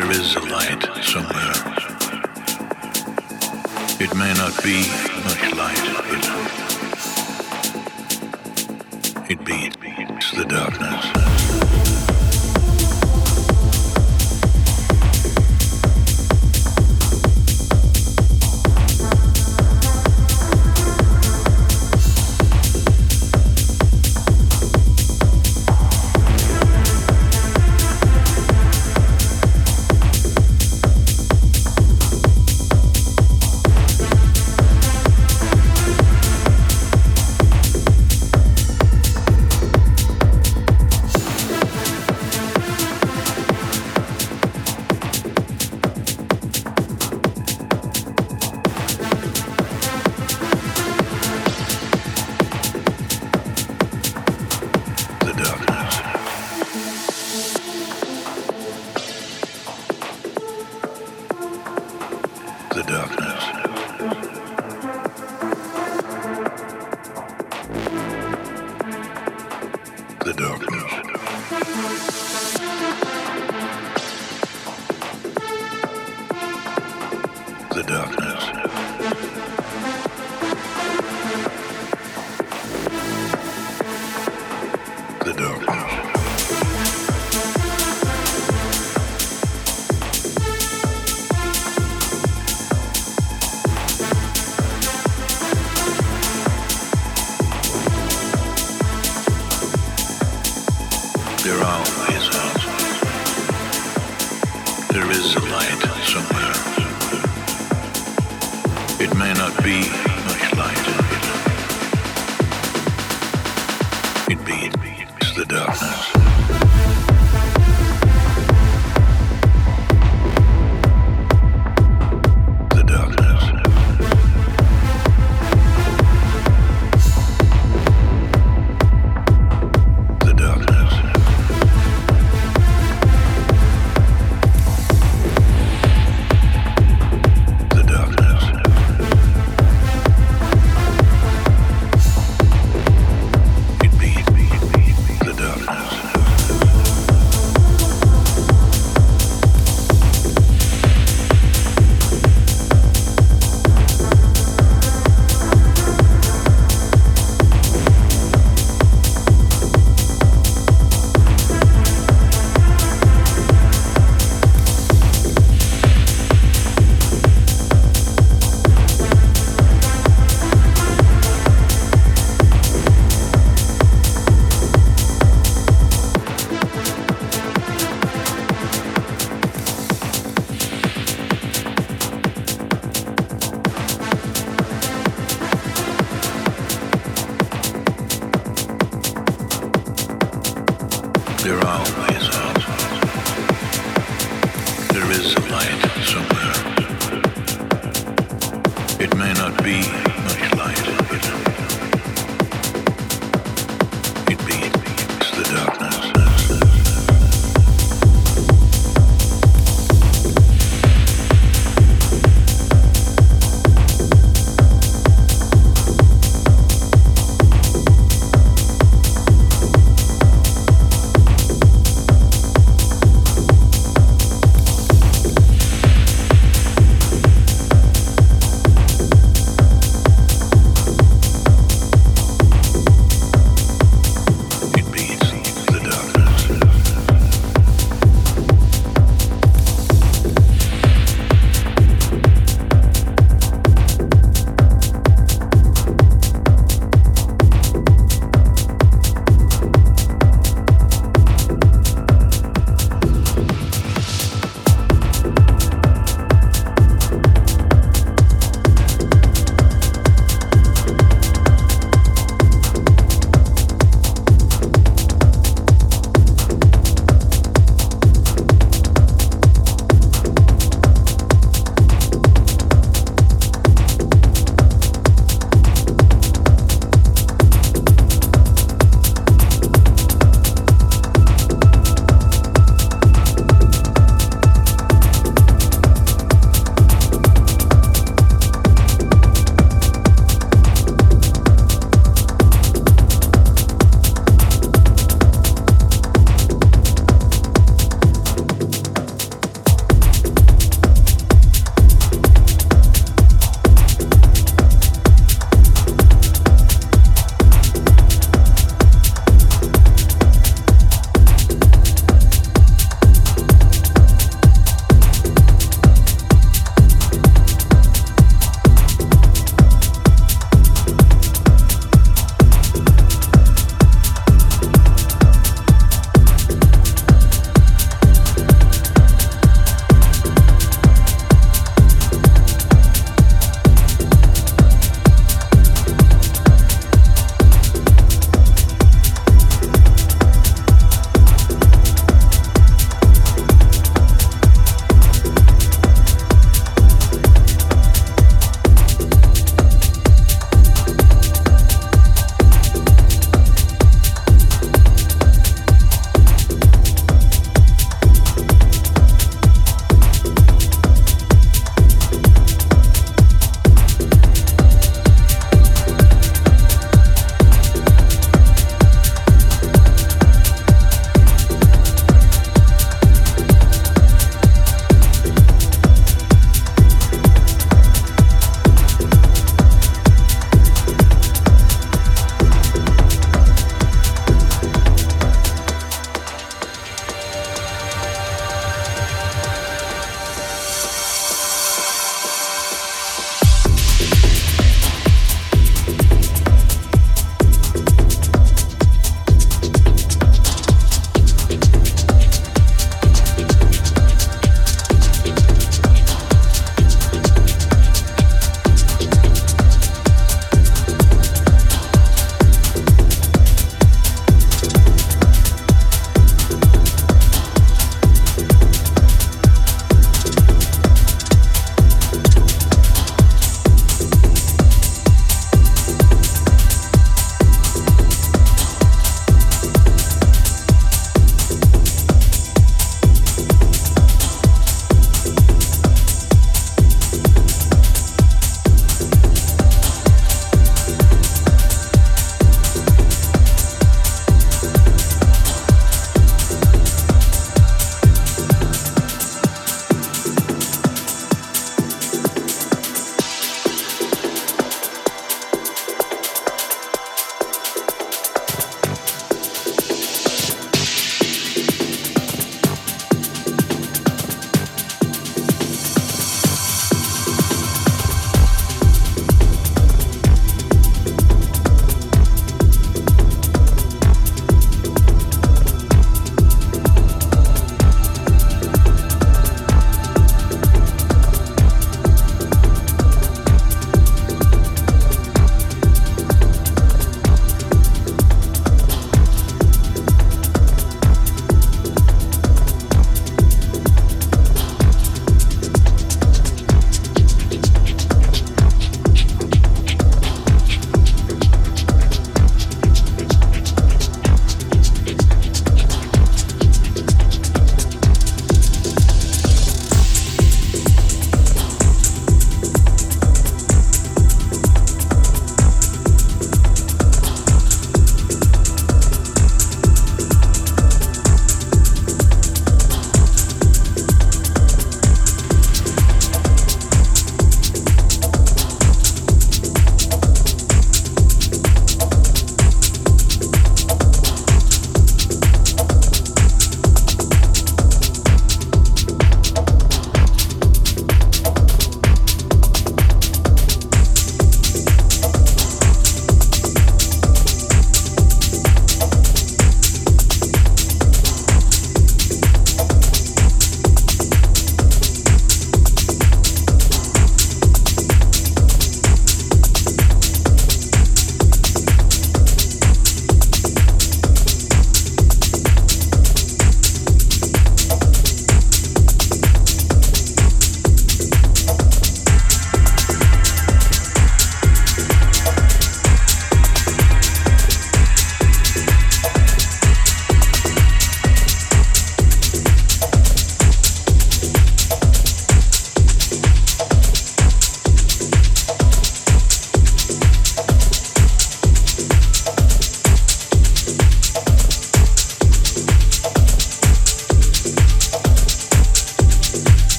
there is a light somewhere. It may not be much light, it, it beats the darkness.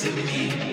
to me.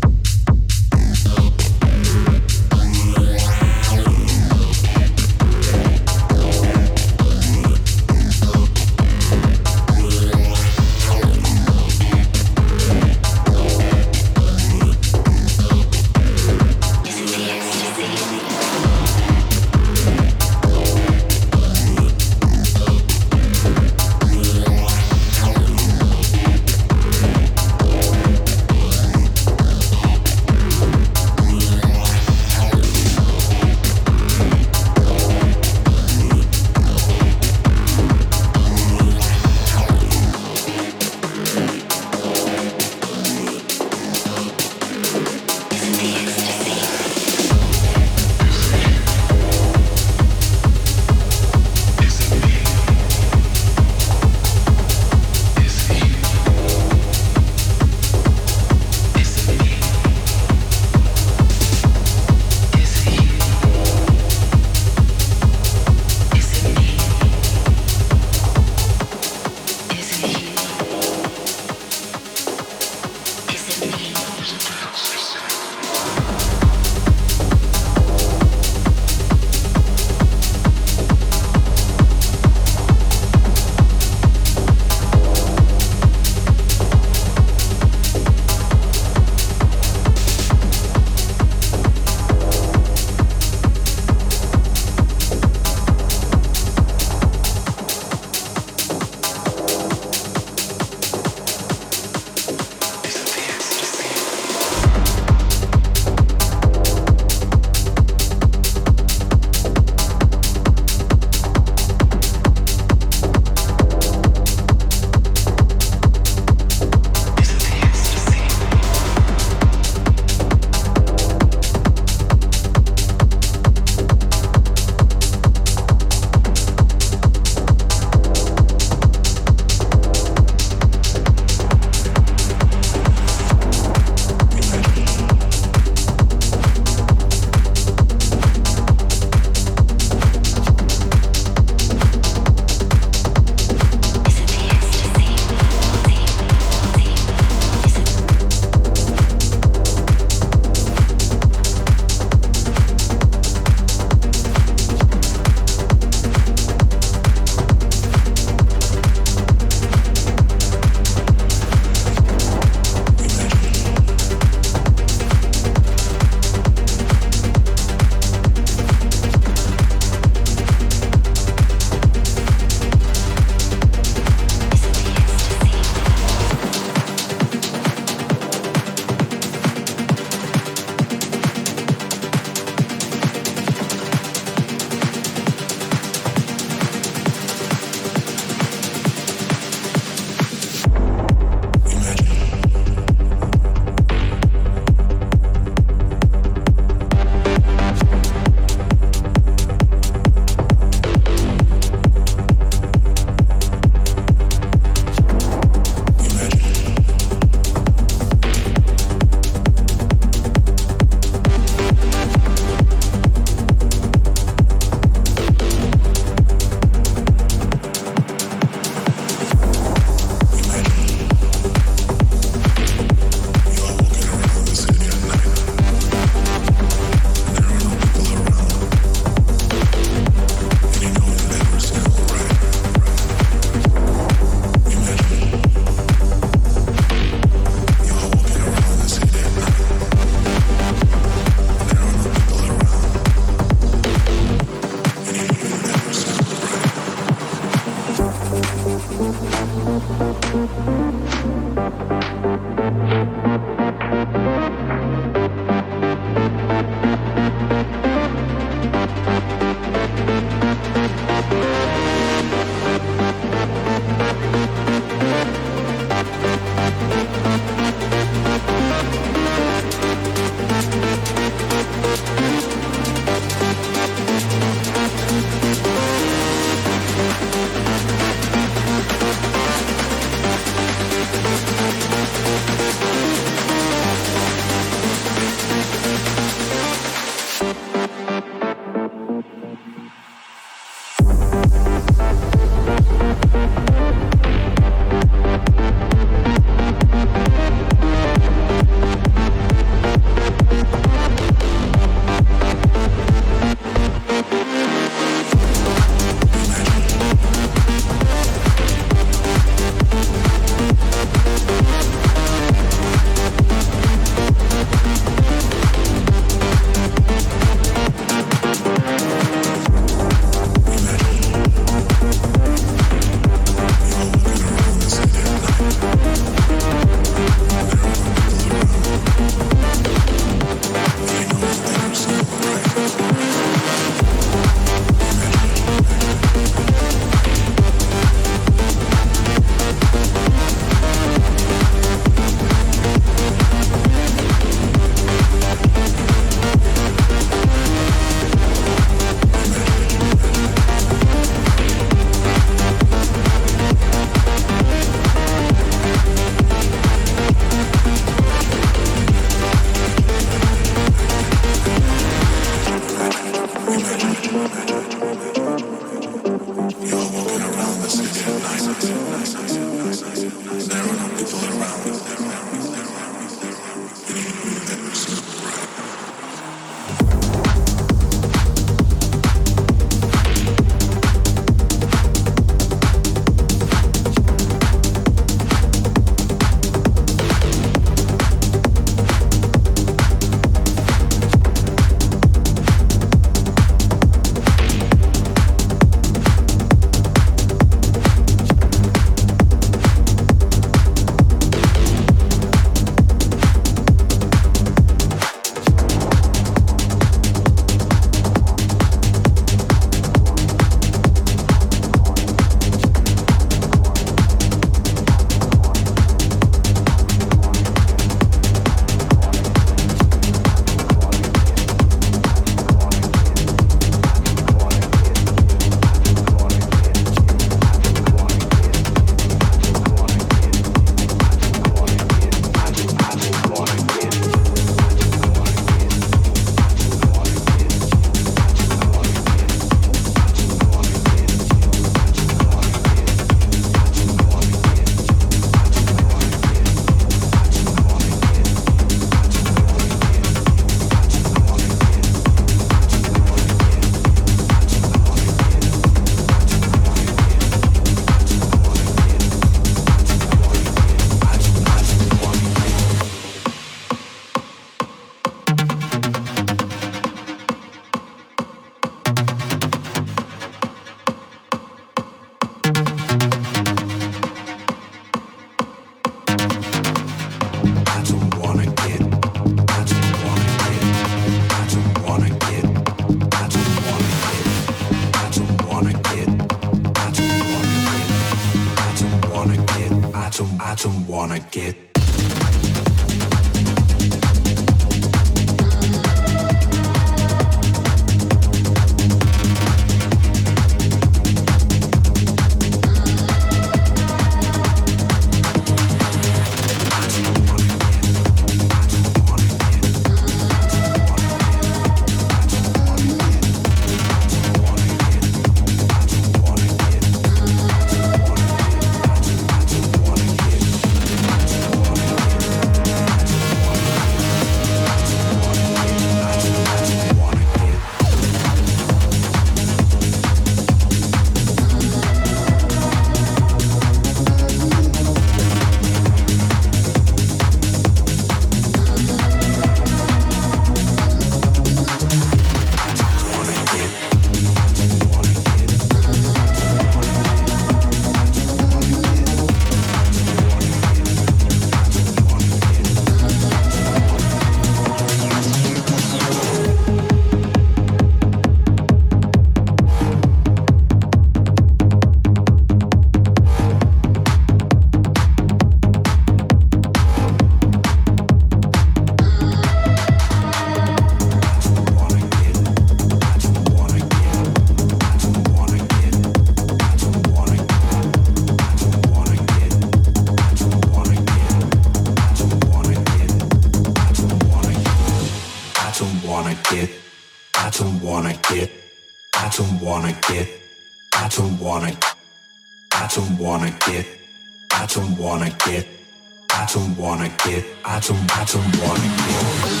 I don't, wanna get, I don't wanna get